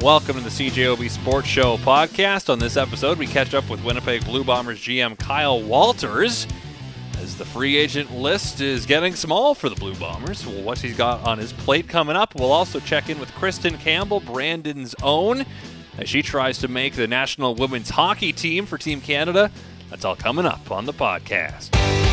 Welcome to the CJOB Sports Show podcast. On this episode, we catch up with Winnipeg Blue Bombers GM Kyle Walters as the free agent list is getting small for the Blue Bombers. Well, what he's got on his plate coming up. We'll also check in with Kristen Campbell, Brandon's own, as she tries to make the national women's hockey team for Team Canada. That's all coming up on the podcast.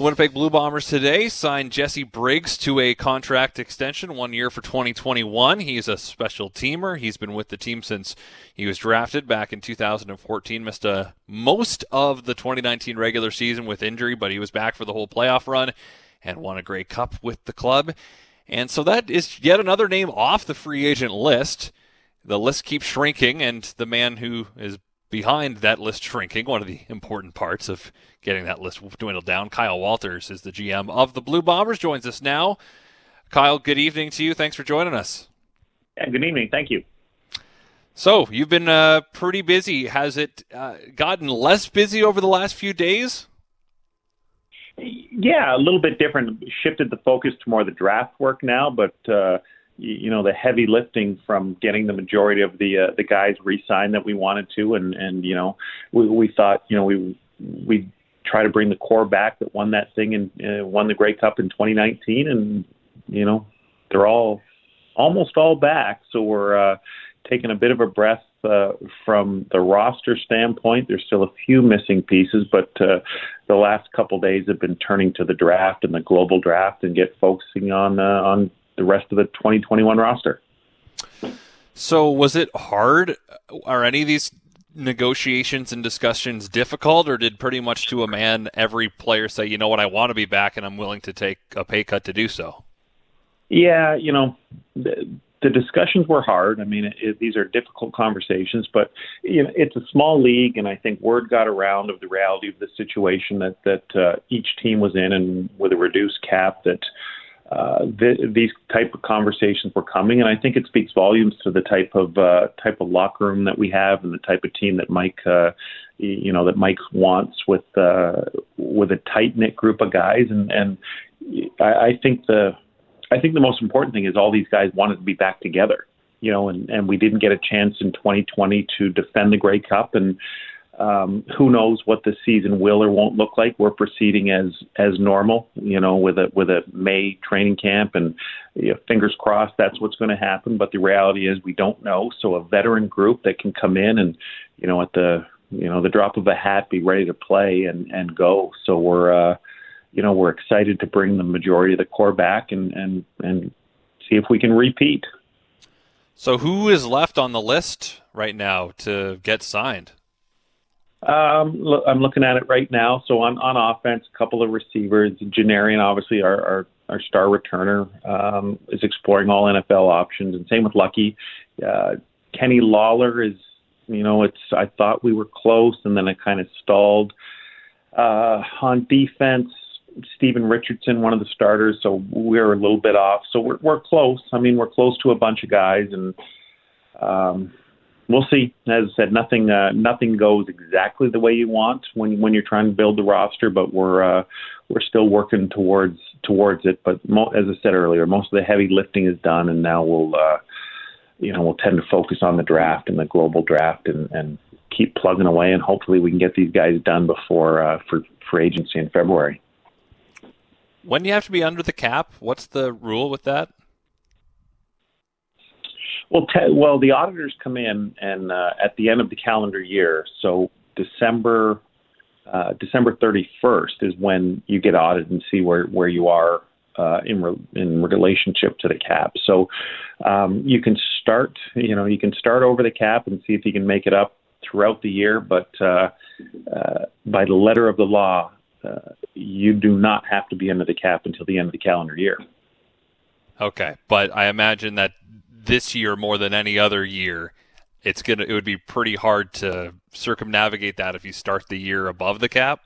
Winnipeg Blue Bombers today signed Jesse Briggs to a contract extension, one year for 2021. He's a special teamer. He's been with the team since he was drafted back in 2014. Missed a, uh, most of the 2019 regular season with injury, but he was back for the whole playoff run and won a Grey Cup with the club. And so that is yet another name off the free agent list. The list keeps shrinking, and the man who is behind that list shrinking, one of the important parts of getting that list dwindled down. Kyle Walters is the GM of the Blue Bombers, joins us now. Kyle, good evening to you. Thanks for joining us. Yeah, good evening. Thank you. So, you've been uh, pretty busy. Has it uh, gotten less busy over the last few days? Yeah, a little bit different. Shifted the focus to more the draft work now, but uh, you know the heavy lifting from getting the majority of the uh, the guys re-signed that we wanted to, and and you know we, we thought you know we we try to bring the core back that won that thing and uh, won the Grey Cup in 2019, and you know they're all almost all back, so we're uh, taking a bit of a breath uh, from the roster standpoint. There's still a few missing pieces, but uh, the last couple days have been turning to the draft and the global draft and get focusing on uh, on the rest of the 2021 roster. So, was it hard? Are any of these negotiations and discussions difficult, or did pretty much to a man every player say, you know what, I want to be back and I'm willing to take a pay cut to do so? Yeah, you know, the, the discussions were hard. I mean, it, it, these are difficult conversations, but you know, it's a small league, and I think word got around of the reality of the situation that that uh, each team was in, and with a reduced cap, that uh, th- these type of conversations were coming, and I think it speaks volumes to the type of uh, type of locker room that we have and the type of team that Mike, uh, you know, that Mike wants with uh, with a tight knit group of guys, and and I, I think the I think the most important thing is all these guys wanted to be back together, you know, and and we didn't get a chance in 2020 to defend the Grey Cup, and um, who knows what the season will or won't look like? We're proceeding as as normal, you know, with a with a May training camp, and you know, fingers crossed that's what's going to happen. But the reality is we don't know. So a veteran group that can come in and you know at the you know the drop of a hat be ready to play and and go. So we're uh, you know we're excited to bring the majority of the core back and and and see if we can repeat. So who is left on the list right now to get signed? Um, look, I'm looking at it right now. So on, on offense, a couple of receivers. Janarion, obviously, our, our, our star returner, um, is exploring all NFL options, and same with Lucky. Uh, Kenny Lawler is, you know, it's. I thought we were close, and then it kind of stalled. Uh, on defense, Stephen Richardson, one of the starters, so we're a little bit off. So we're we're close. I mean, we're close to a bunch of guys, and um, we'll see. As I said, nothing uh, nothing goes exactly the way you want when when you're trying to build the roster, but we're uh, we're still working towards towards it. But mo- as I said earlier, most of the heavy lifting is done, and now we'll uh, you know we'll tend to focus on the draft and the global draft and, and keep plugging away, and hopefully we can get these guys done before uh, for for agency in February. When do you have to be under the cap? What's the rule with that? Well, te- well, the auditors come in and uh, at the end of the calendar year, so December uh, December 31st is when you get audited and see where where you are uh, in re- in relationship to the cap. So um, you can start, you know, you can start over the cap and see if you can make it up throughout the year, but uh, uh, by the letter of the law, uh, you do not have to be under the cap until the end of the calendar year. Okay, but I imagine that this year more than any other year, it's gonna it would be pretty hard to circumnavigate that if you start the year above the cap.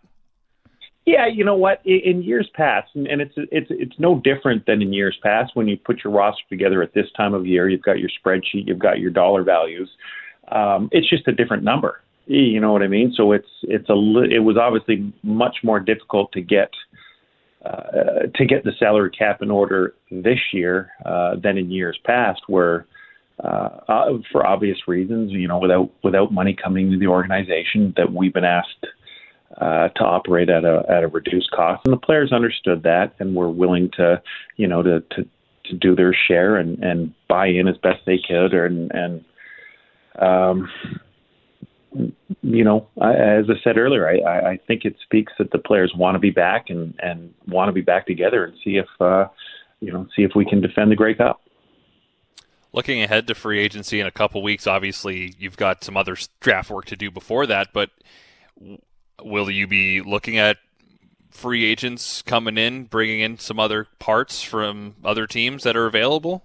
Yeah, you know what? In years past, and it's it's it's no different than in years past when you put your roster together at this time of year. You've got your spreadsheet, you've got your dollar values. Um, it's just a different number. You know what I mean? So it's it's a it was obviously much more difficult to get uh, to get the salary cap in order this year uh, than in years past, where uh, uh, for obvious reasons, you know, without without money coming to the organization, that we've been asked uh, to operate at a at a reduced cost, and the players understood that and were willing to, you know, to to, to do their share and and buy in as best they could, and and um, you know, I, as I said earlier, I, I think it speaks that the players want to be back and and want to be back together and see if uh, you know see if we can defend the Grey Cup looking ahead to free agency in a couple weeks, obviously you've got some other draft work to do before that, but will you be looking at free agents coming in, bringing in some other parts from other teams that are available?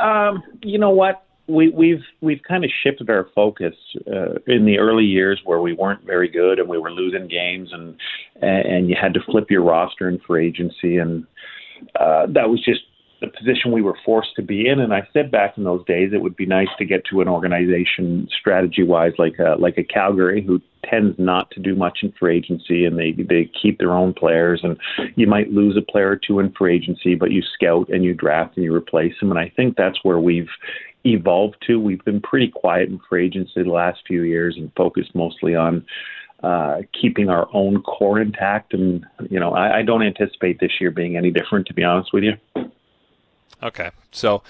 Um, you know what? We, we've we've kind of shifted our focus uh, in the early years where we weren't very good and we were losing games and and you had to flip your roster in free agency and uh, that was just the position we were forced to be in. And I said back in those days, it would be nice to get to an organization strategy wise, like a, like a Calgary, who tends not to do much in free agency, and they they keep their own players. And you might lose a player or two in free agency, but you scout and you draft and you replace them. And I think that's where we've evolved to. We've been pretty quiet in free agency the last few years and focused mostly on uh, keeping our own core intact. And, you know, I, I don't anticipate this year being any different, to be honest with you. Okay, so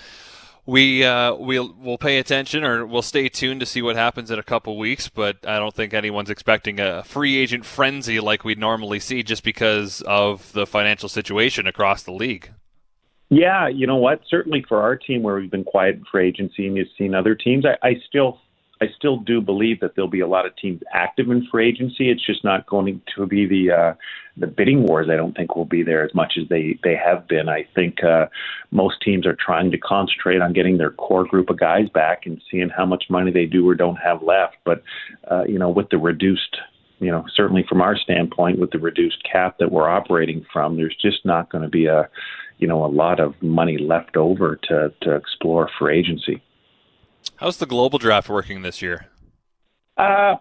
we uh, we'll we'll pay attention or we'll stay tuned to see what happens in a couple weeks. But I don't think anyone's expecting a free agent frenzy like we'd normally see, just because of the financial situation across the league. Yeah, you know what? Certainly for our team, where we've been quiet for agency, and you've seen other teams, I, I still I still do believe that there'll be a lot of teams active in free agency. It's just not going to be the uh, the bidding wars. I don't think will be there as much as they they have been. I think uh, most teams are trying to concentrate on getting their core group of guys back and seeing how much money they do or don't have left. But uh, you know, with the reduced you know, certainly from our standpoint, with the reduced cap that we're operating from, there's just not going to be a, you know, a lot of money left over to to explore for agency. How's the global draft working this year? Uh,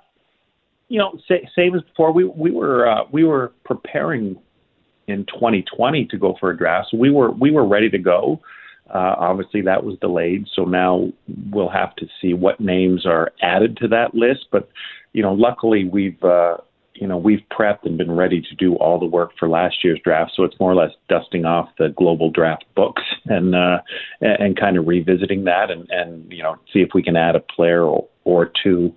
you know, same as before. We we were uh, we were preparing in 2020 to go for a draft, so we were we were ready to go. Uh, obviously, that was delayed, so now we'll have to see what names are added to that list. But you know, luckily we've uh, you know, we've prepped and been ready to do all the work for last year's draft. So it's more or less dusting off the global draft books and uh, and kind of revisiting that and and you know see if we can add a player or, or two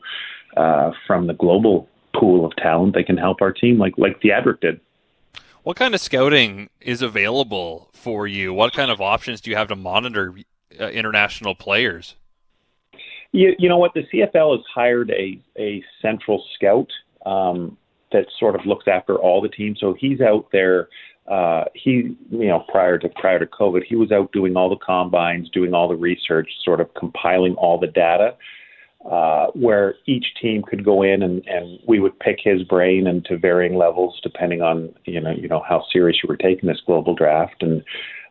uh, from the global pool of talent that can help our team, like like Thiadric did. What kind of scouting is available for you? What kind of options do you have to monitor uh, international players? You, you know what? The CFL has hired a, a central scout um, that sort of looks after all the teams. So he's out there. Uh, he, you know, prior to prior to COVID, he was out doing all the combines, doing all the research, sort of compiling all the data. Uh, where each team could go in and, and we would pick his brain and to varying levels depending on you know you know how serious you were taking this global draft and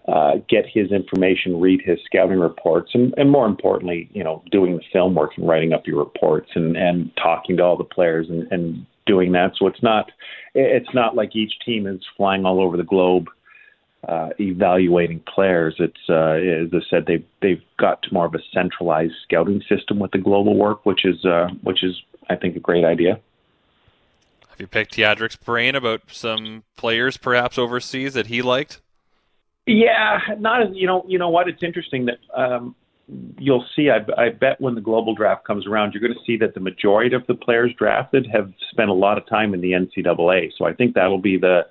uh, get his information, read his scouting reports, and, and more importantly, you know, doing the film work and writing up your reports and, and talking to all the players and, and doing that. So it's not it's not like each team is flying all over the globe uh, evaluating players. It's uh, as I said, they've they've got to more of a centralized scouting system with the global work, which is uh, which is I think a great idea. Have you picked Thiadric's brain about some players perhaps overseas that he liked? Yeah, not as you know. You know what? It's interesting that um, you'll see. I, I bet when the global draft comes around, you're going to see that the majority of the players drafted have spent a lot of time in the NCAA. So I think that'll be the.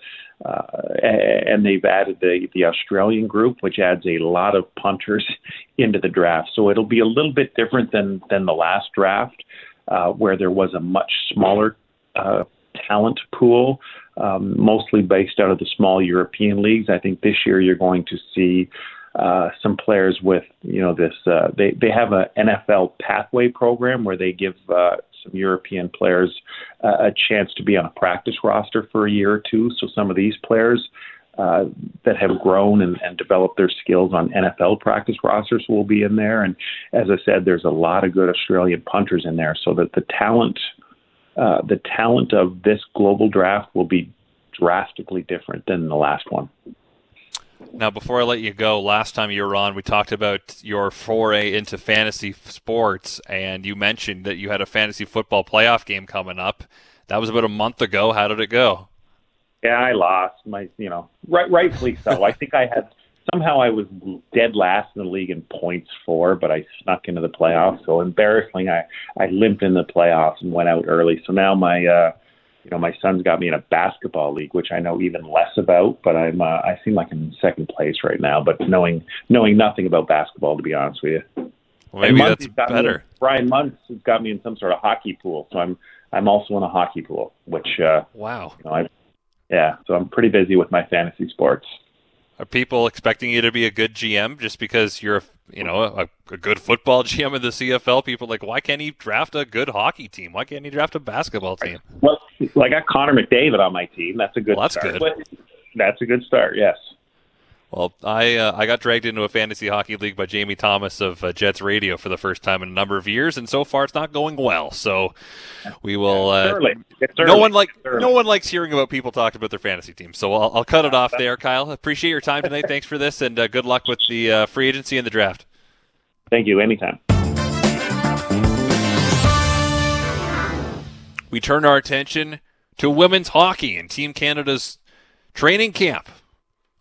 Uh, and they've added the the Australian group, which adds a lot of punters into the draft. So it'll be a little bit different than than the last draft, uh, where there was a much smaller uh, talent pool, um, mostly based out of the small European leagues. I think this year you're going to see some players with you know this uh, they they have a NFL pathway program where they give uh, some European players uh, a chance to be on a practice roster for a year or two. So some of these players uh, that have grown and, and developed their skills on NFL practice rosters will be in there. And as I said, there's a lot of good Australian punters in there, so that the talent uh, the talent of this global draft will be drastically different than the last one. Now, before I let you go, last time you were on, we talked about your foray into fantasy sports, and you mentioned that you had a fantasy football playoff game coming up. That was about a month ago. How did it go? Yeah, I lost my, you know, right, rightfully so. I think I had somehow I was dead last in the league in points for, but I snuck into the playoffs. So embarrassingly, I I limped in the playoffs and went out early. So now my, uh, you know, my son's got me in a basketball league, which I know even less about. But I'm, uh, I seem like I'm in second place right now. But knowing knowing nothing about basketball, to be honest with you. Well, maybe that's better. Me, Brian Munz has got me in some sort of hockey pool, so I'm I'm also in a hockey pool, which uh, wow, you know, I yeah, so I'm pretty busy with my fantasy sports. Are people expecting you to be a good GM just because you're, you know, a, a good football GM in the CFL? People like, why can't he draft a good hockey team? Why can't he draft a basketball team? Well, well I got Connor McDavid on my team. That's a good. Well, that's start. good. That's a good start. Yes. Well, I uh, I got dragged into a fantasy hockey league by Jamie Thomas of uh, Jets Radio for the first time in a number of years, and so far it's not going well. So we will. Uh. No one like no one likes hearing about people talking about their fantasy team. So I'll, I'll cut it off there, Kyle. Appreciate your time tonight. Thanks for this, and uh, good luck with the uh, free agency and the draft. Thank you. Anytime. We turn our attention to women's hockey and Team Canada's training camp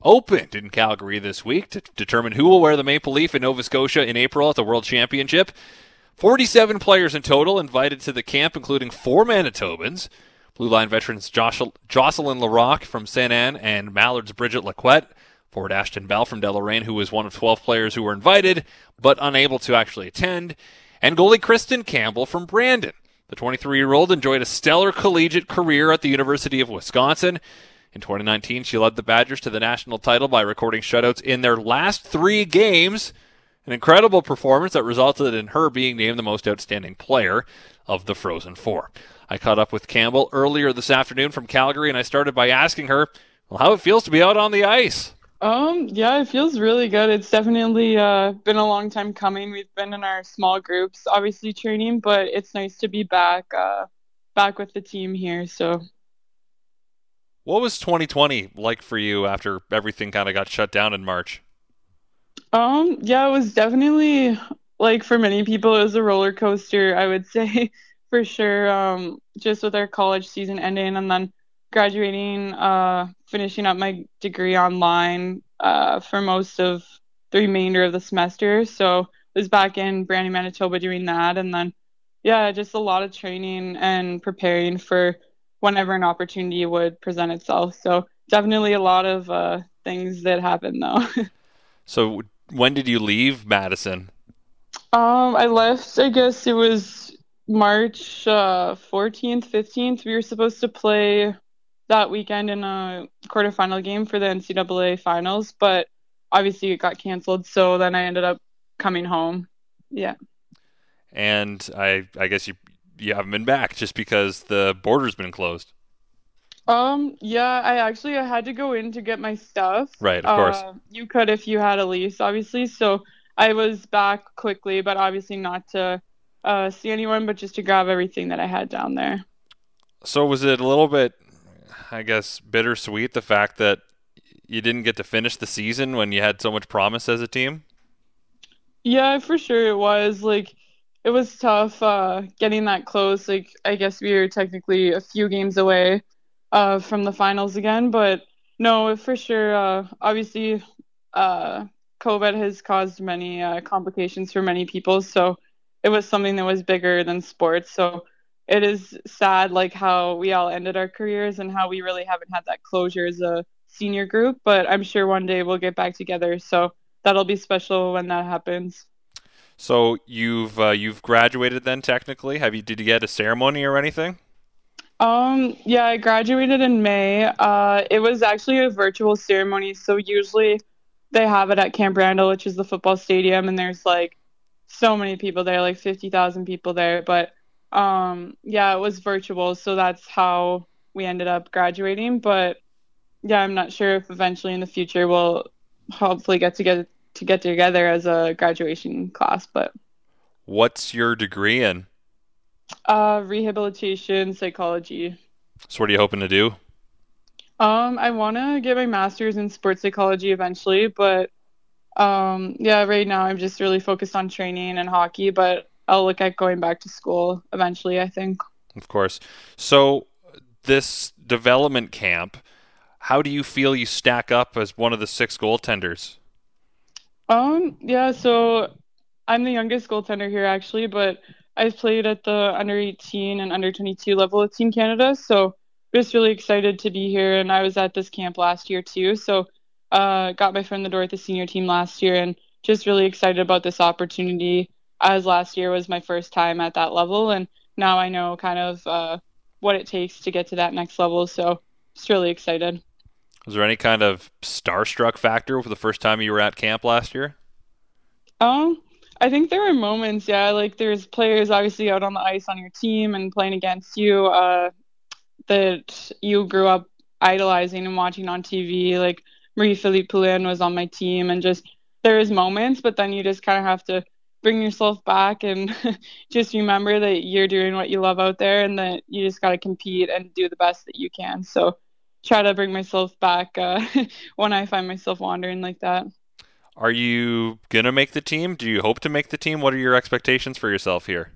opened in Calgary this week to determine who will wear the maple leaf in Nova Scotia in April at the World Championship. 47 players in total invited to the camp, including four Manitobans. Blue Line veterans Jocelyn Larocque from Saint Anne and Mallard's Brigette Lacquette. Forward Ashton Bell from Deloraine, who was one of 12 players who were invited but unable to actually attend. And goalie Kristen Campbell from Brandon. The 23 year old enjoyed a stellar collegiate career at the University of Wisconsin. In 2019, she led the Badgers to the national title by recording shutouts in their last three games. An incredible performance that resulted in her being named the most outstanding player of the Frozen Four. I caught up with Campbell earlier this afternoon from Calgary, and I started by asking her well, how it feels to be out on the ice. Um, yeah, it feels really good. It's definitely uh, been a long time coming. We've been in our small groups, obviously training, but it's nice to be back, uh, back with the team here. So what was 2020 like for you after everything kind of got shut down in March? Um, yeah, it was definitely like for many people it was a roller coaster, I would say for sure. Um, just with our college season ending and then graduating, uh, finishing up my degree online uh, for most of the remainder of the semester. So I was back in Brandon, Manitoba doing that, and then yeah, just a lot of training and preparing for whenever an opportunity would present itself. So definitely a lot of uh, things that happened though. so when did you leave Madison? Um, I left. I guess it was March uh, 14th, 15th. We were supposed to play that weekend in a quarterfinal game for the NCAA finals, but obviously it got canceled. So then I ended up coming home. Yeah. And I, I guess you you haven't been back just because the border's been closed. Um, yeah, I actually I had to go in to get my stuff. Right, of course. Uh, you could if you had a lease, obviously. So I was back quickly, but obviously not to uh, see anyone, but just to grab everything that I had down there. So was it a little bit, I guess, bittersweet the fact that you didn't get to finish the season when you had so much promise as a team? Yeah, for sure it was. Like it was tough uh, getting that close. Like I guess we were technically a few games away uh, from the finals again, but no, for sure. Uh, obviously, uh, COVID has caused many uh, complications for many people, so it was something that was bigger than sports. So it is sad, like how we all ended our careers and how we really haven't had that closure as a senior group. But I'm sure one day we'll get back together. So that'll be special when that happens. So you've uh, you've graduated then technically. Have you did you get a ceremony or anything? Um yeah, I graduated in May. Uh it was actually a virtual ceremony, so usually they have it at Camp Randall, which is the football stadium and there's like so many people there, like 50,000 people there, but um yeah, it was virtual, so that's how we ended up graduating, but yeah, I'm not sure if eventually in the future we'll hopefully get to get to get together as a graduation class. But what's your degree in? Uh, rehabilitation psychology. So what are you hoping to do? Um, I want to get my master's in sports psychology eventually, but um, yeah, right now I'm just really focused on training and hockey, but I'll look at going back to school eventually, I think. Of course. So, this development camp, how do you feel you stack up as one of the six goaltenders? Um, yeah, so I'm the youngest goaltender here actually, but I've played at the under 18 and under 22 level of Team Canada, so just really excited to be here. And I was at this camp last year too, so uh, got my in the door at the senior team last year, and just really excited about this opportunity. As last year was my first time at that level, and now I know kind of uh, what it takes to get to that next level. So just really excited. Was there any kind of starstruck factor for the first time you were at camp last year? Um, I think there were moments, yeah. Like there's players obviously out on the ice on your team and playing against you uh, that you grew up idolizing and watching on TV. Like Marie-Philip Poulin was on my team, and just there is moments, but then you just kind of have to bring yourself back and just remember that you're doing what you love out there and that you just got to compete and do the best that you can. So try to bring myself back uh, when I find myself wandering like that. Are you going to make the team? Do you hope to make the team? What are your expectations for yourself here?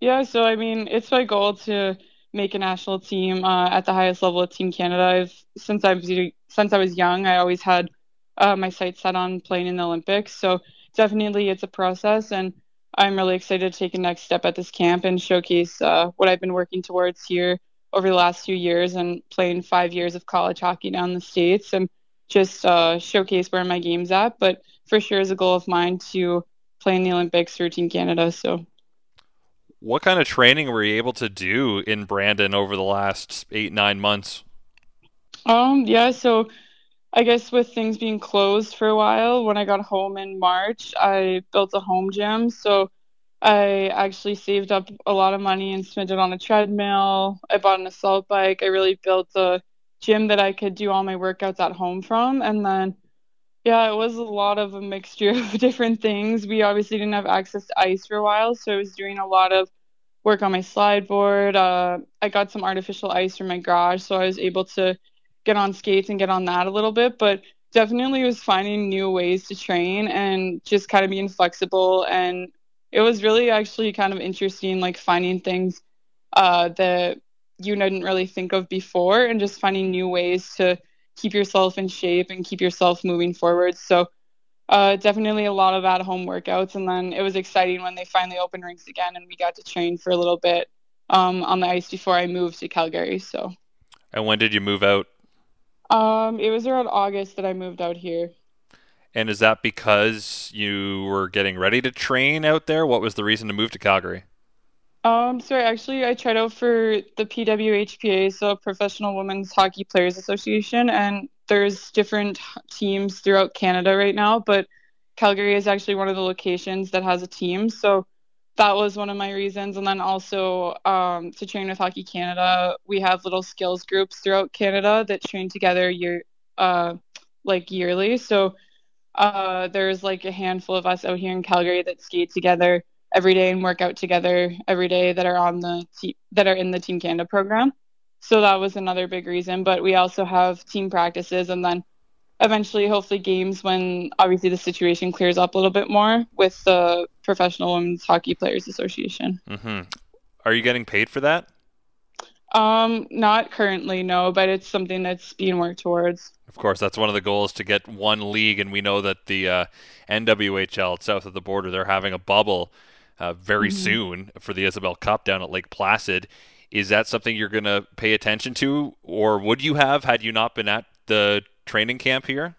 Yeah, so I mean, it's my goal to make a national team uh, at the highest level of Team Canada. I've since I was since I was young, I always had uh, my sights set on playing in the Olympics. So definitely, it's a process, and I'm really excited to take a next step at this camp and showcase uh, what I've been working towards here over the last few years and playing five years of college hockey down the states and just uh, showcase where my game's at. But for sure is a goal of mine to play in the Olympics for Team Canada. So, what kind of training were you able to do in Brandon over the last eight nine months? Um, yeah, so I guess with things being closed for a while, when I got home in March, I built a home gym. So I actually saved up a lot of money and spent it on a treadmill. I bought an assault bike. I really built a gym that I could do all my workouts at home from. And then, yeah, it was a lot of a mixture of different things. We obviously didn't have access to ice for a while, so I was doing a lot of work on my slide board. Uh, I got some artificial ice from my garage, so I was able to get on skates and get on that a little bit. But definitely was finding new ways to train and just kind of being flexible. And it was really actually kind of interesting, like finding things uh, that you didn't really think of before and just finding new ways to keep yourself in shape and keep yourself moving forward. So uh, definitely a lot of at home workouts. And then it was exciting when they finally opened rinks again and we got to train for a little bit um, on the ice before I moved to Calgary. So. And when did you move out? Um, it was around August that I moved out here. And is that because you were getting ready to train out there? What was the reason to move to Calgary? Um, so actually, I tried out for the PWHPA, so Professional Women's Hockey Players Association, and there's different teams throughout Canada right now, but Calgary is actually one of the locations that has a team. So that was one of my reasons. And then also um, to train with Hockey Canada, we have little skills groups throughout Canada that train together year, uh, like yearly. So uh, there's like a handful of us out here in Calgary that skate together every day and work out together every day that are on the te- that are in the Team Canada program. So that was another big reason. But we also have team practices and then eventually, hopefully, games when obviously the situation clears up a little bit more with the Professional Women's Hockey Players Association. Mm-hmm. Are you getting paid for that? Um, not currently, no, but it's something that's being worked towards. Of course, that's one of the goals to get one league, and we know that the uh, NWHL south of the border they're having a bubble uh, very mm-hmm. soon for the Isobel Cup down at Lake Placid. Is that something you're going to pay attention to, or would you have had you not been at the training camp here?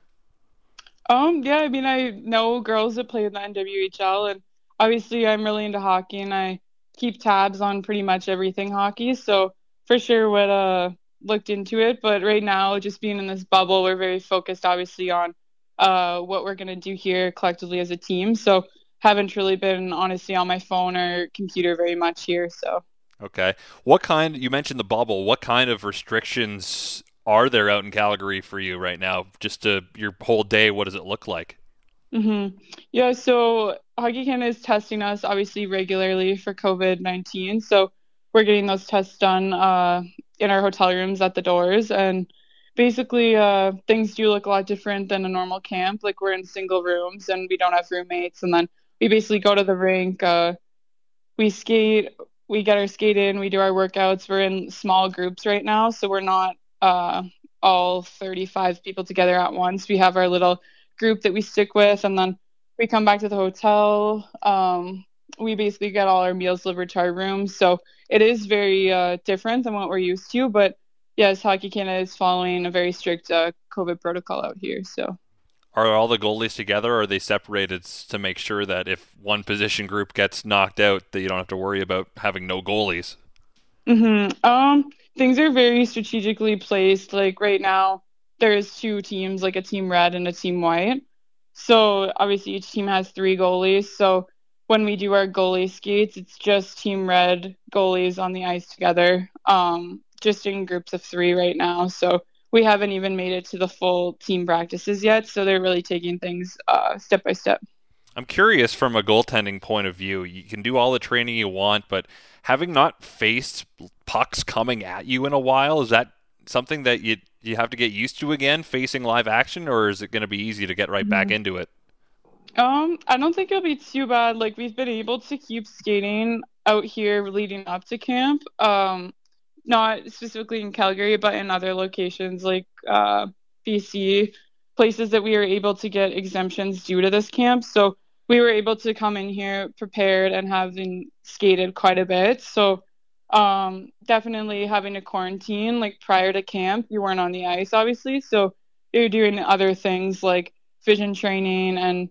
Um, yeah, I mean, I know girls that play in the NWHL, and obviously, I'm really into hockey, and I keep tabs on pretty much everything hockey. So for sure, would uh looked into it. But right now, just being in this bubble, we're very focused, obviously, on uh what we're gonna do here collectively as a team. So haven't really been honestly on my phone or computer very much here. So. Okay. What kind? You mentioned the bubble. What kind of restrictions are there out in Calgary for you right now? Just to, your whole day, what does it look like? Mm-hmm. Yeah. So Hockey Canada is testing us obviously regularly for COVID nineteen. So we're getting those tests done uh, in our hotel rooms at the doors, and basically uh, things do look a lot different than a normal camp. Like we're in single rooms and we don't have roommates, and then we basically go to the rink. Uh, we skate, we get our skate in, we do our workouts. We're in small groups right now, so we're not uh, all 35 people together at once. We have our little group that we stick with, and then we come back to the hotel. Um, we basically get all our meals delivered to our rooms. So it is very uh, different than what we're used to. But yes, Hockey Canada is following a very strict uh, COVID protocol out here. So are all the goalies together or are they separated to make sure that if one position group gets knocked out that you don't have to worry about having no goalies Mm-hmm. um things are very strategically placed like right now there's two teams like a team red and a team white so obviously each team has three goalies so when we do our goalie skates, it's just Team Red goalies on the ice together, um, just in groups of three right now. So we haven't even made it to the full team practices yet. So they're really taking things uh, step by step. I'm curious from a goaltending point of view. You can do all the training you want, but having not faced pucks coming at you in a while, is that something that you you have to get used to again, facing live action, or is it going to be easy to get right mm-hmm. back into it? Um, I don't think it'll be too bad. Like we've been able to keep skating out here leading up to camp. Um, not specifically in Calgary, but in other locations like uh, BC, places that we were able to get exemptions due to this camp. So we were able to come in here prepared and having skated quite a bit. So um, definitely having a quarantine like prior to camp, you weren't on the ice, obviously. So you're doing other things like vision training and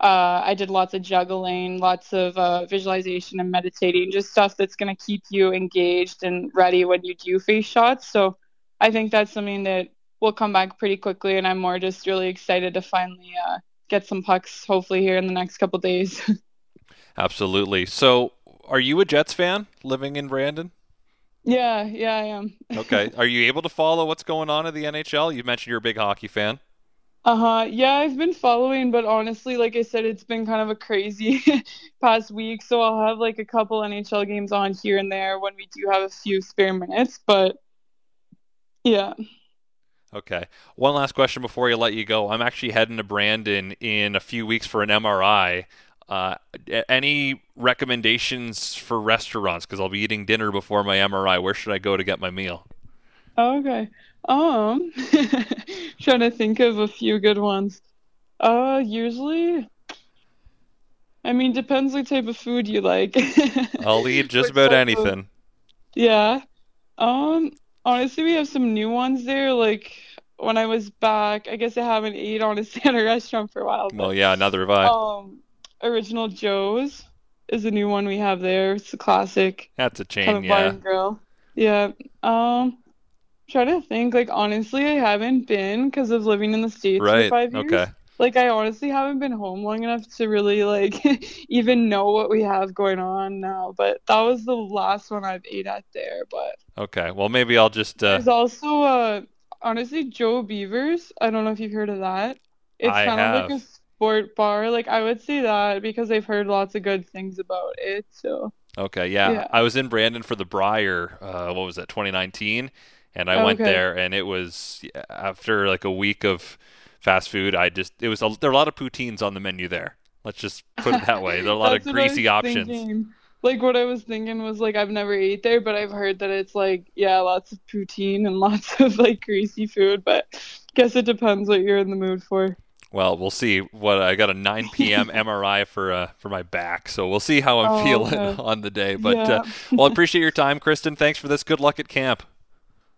uh, I did lots of juggling, lots of uh, visualization and meditating, just stuff that's going to keep you engaged and ready when you do face shots. So I think that's something that will come back pretty quickly, and I'm more just really excited to finally uh, get some pucks, hopefully here in the next couple days. Absolutely. So, are you a Jets fan living in Brandon? Yeah, yeah, I am. okay. Are you able to follow what's going on in the NHL? You mentioned you're a big hockey fan. Uh huh. Yeah, I've been following, but honestly, like I said, it's been kind of a crazy past week. So I'll have like a couple NHL games on here and there when we do have a few spare minutes. But yeah. Okay. One last question before I let you go. I'm actually heading to Brandon in a few weeks for an MRI. Uh, any recommendations for restaurants? Because I'll be eating dinner before my MRI. Where should I go to get my meal? Oh, okay. Um, trying to think of a few good ones. Uh, usually, I mean, depends what type of food you like. I'll eat just about anything. Of, yeah. Um, honestly, we have some new ones there. Like when I was back, I guess I haven't ate honestly at a restaurant for a while. But, well, yeah, another vibe. Um, Original Joe's is a new one we have there. It's a classic. That's a chain, kind of yeah. Bar and grill. Yeah. Um, trying to think. Like honestly, I haven't been because of living in the states right. for five years. Okay. Like I honestly haven't been home long enough to really like even know what we have going on now. But that was the last one I've ate at there. But okay, well maybe I'll just. Uh... There's also uh honestly Joe Beavers. I don't know if you've heard of that. It's kind of like a sport bar. Like I would say that because I've heard lots of good things about it. So. Okay, yeah. yeah. I was in Brandon for the Brier. Uh, what was that? 2019 and I oh, went there, and it was after like a week of fast food. I just it was a, there are a lot of poutines on the menu there. Let's just put it that way. There are a lot of greasy options. Thinking. Like what I was thinking was like I've never ate there, but I've heard that it's like yeah, lots of poutine and lots of like greasy food. But guess it depends what you're in the mood for. Well, we'll see. What I got a 9 p.m. MRI for uh, for my back, so we'll see how I'm oh, feeling okay. on the day. But yeah. uh, well, I appreciate your time, Kristen. Thanks for this. Good luck at camp.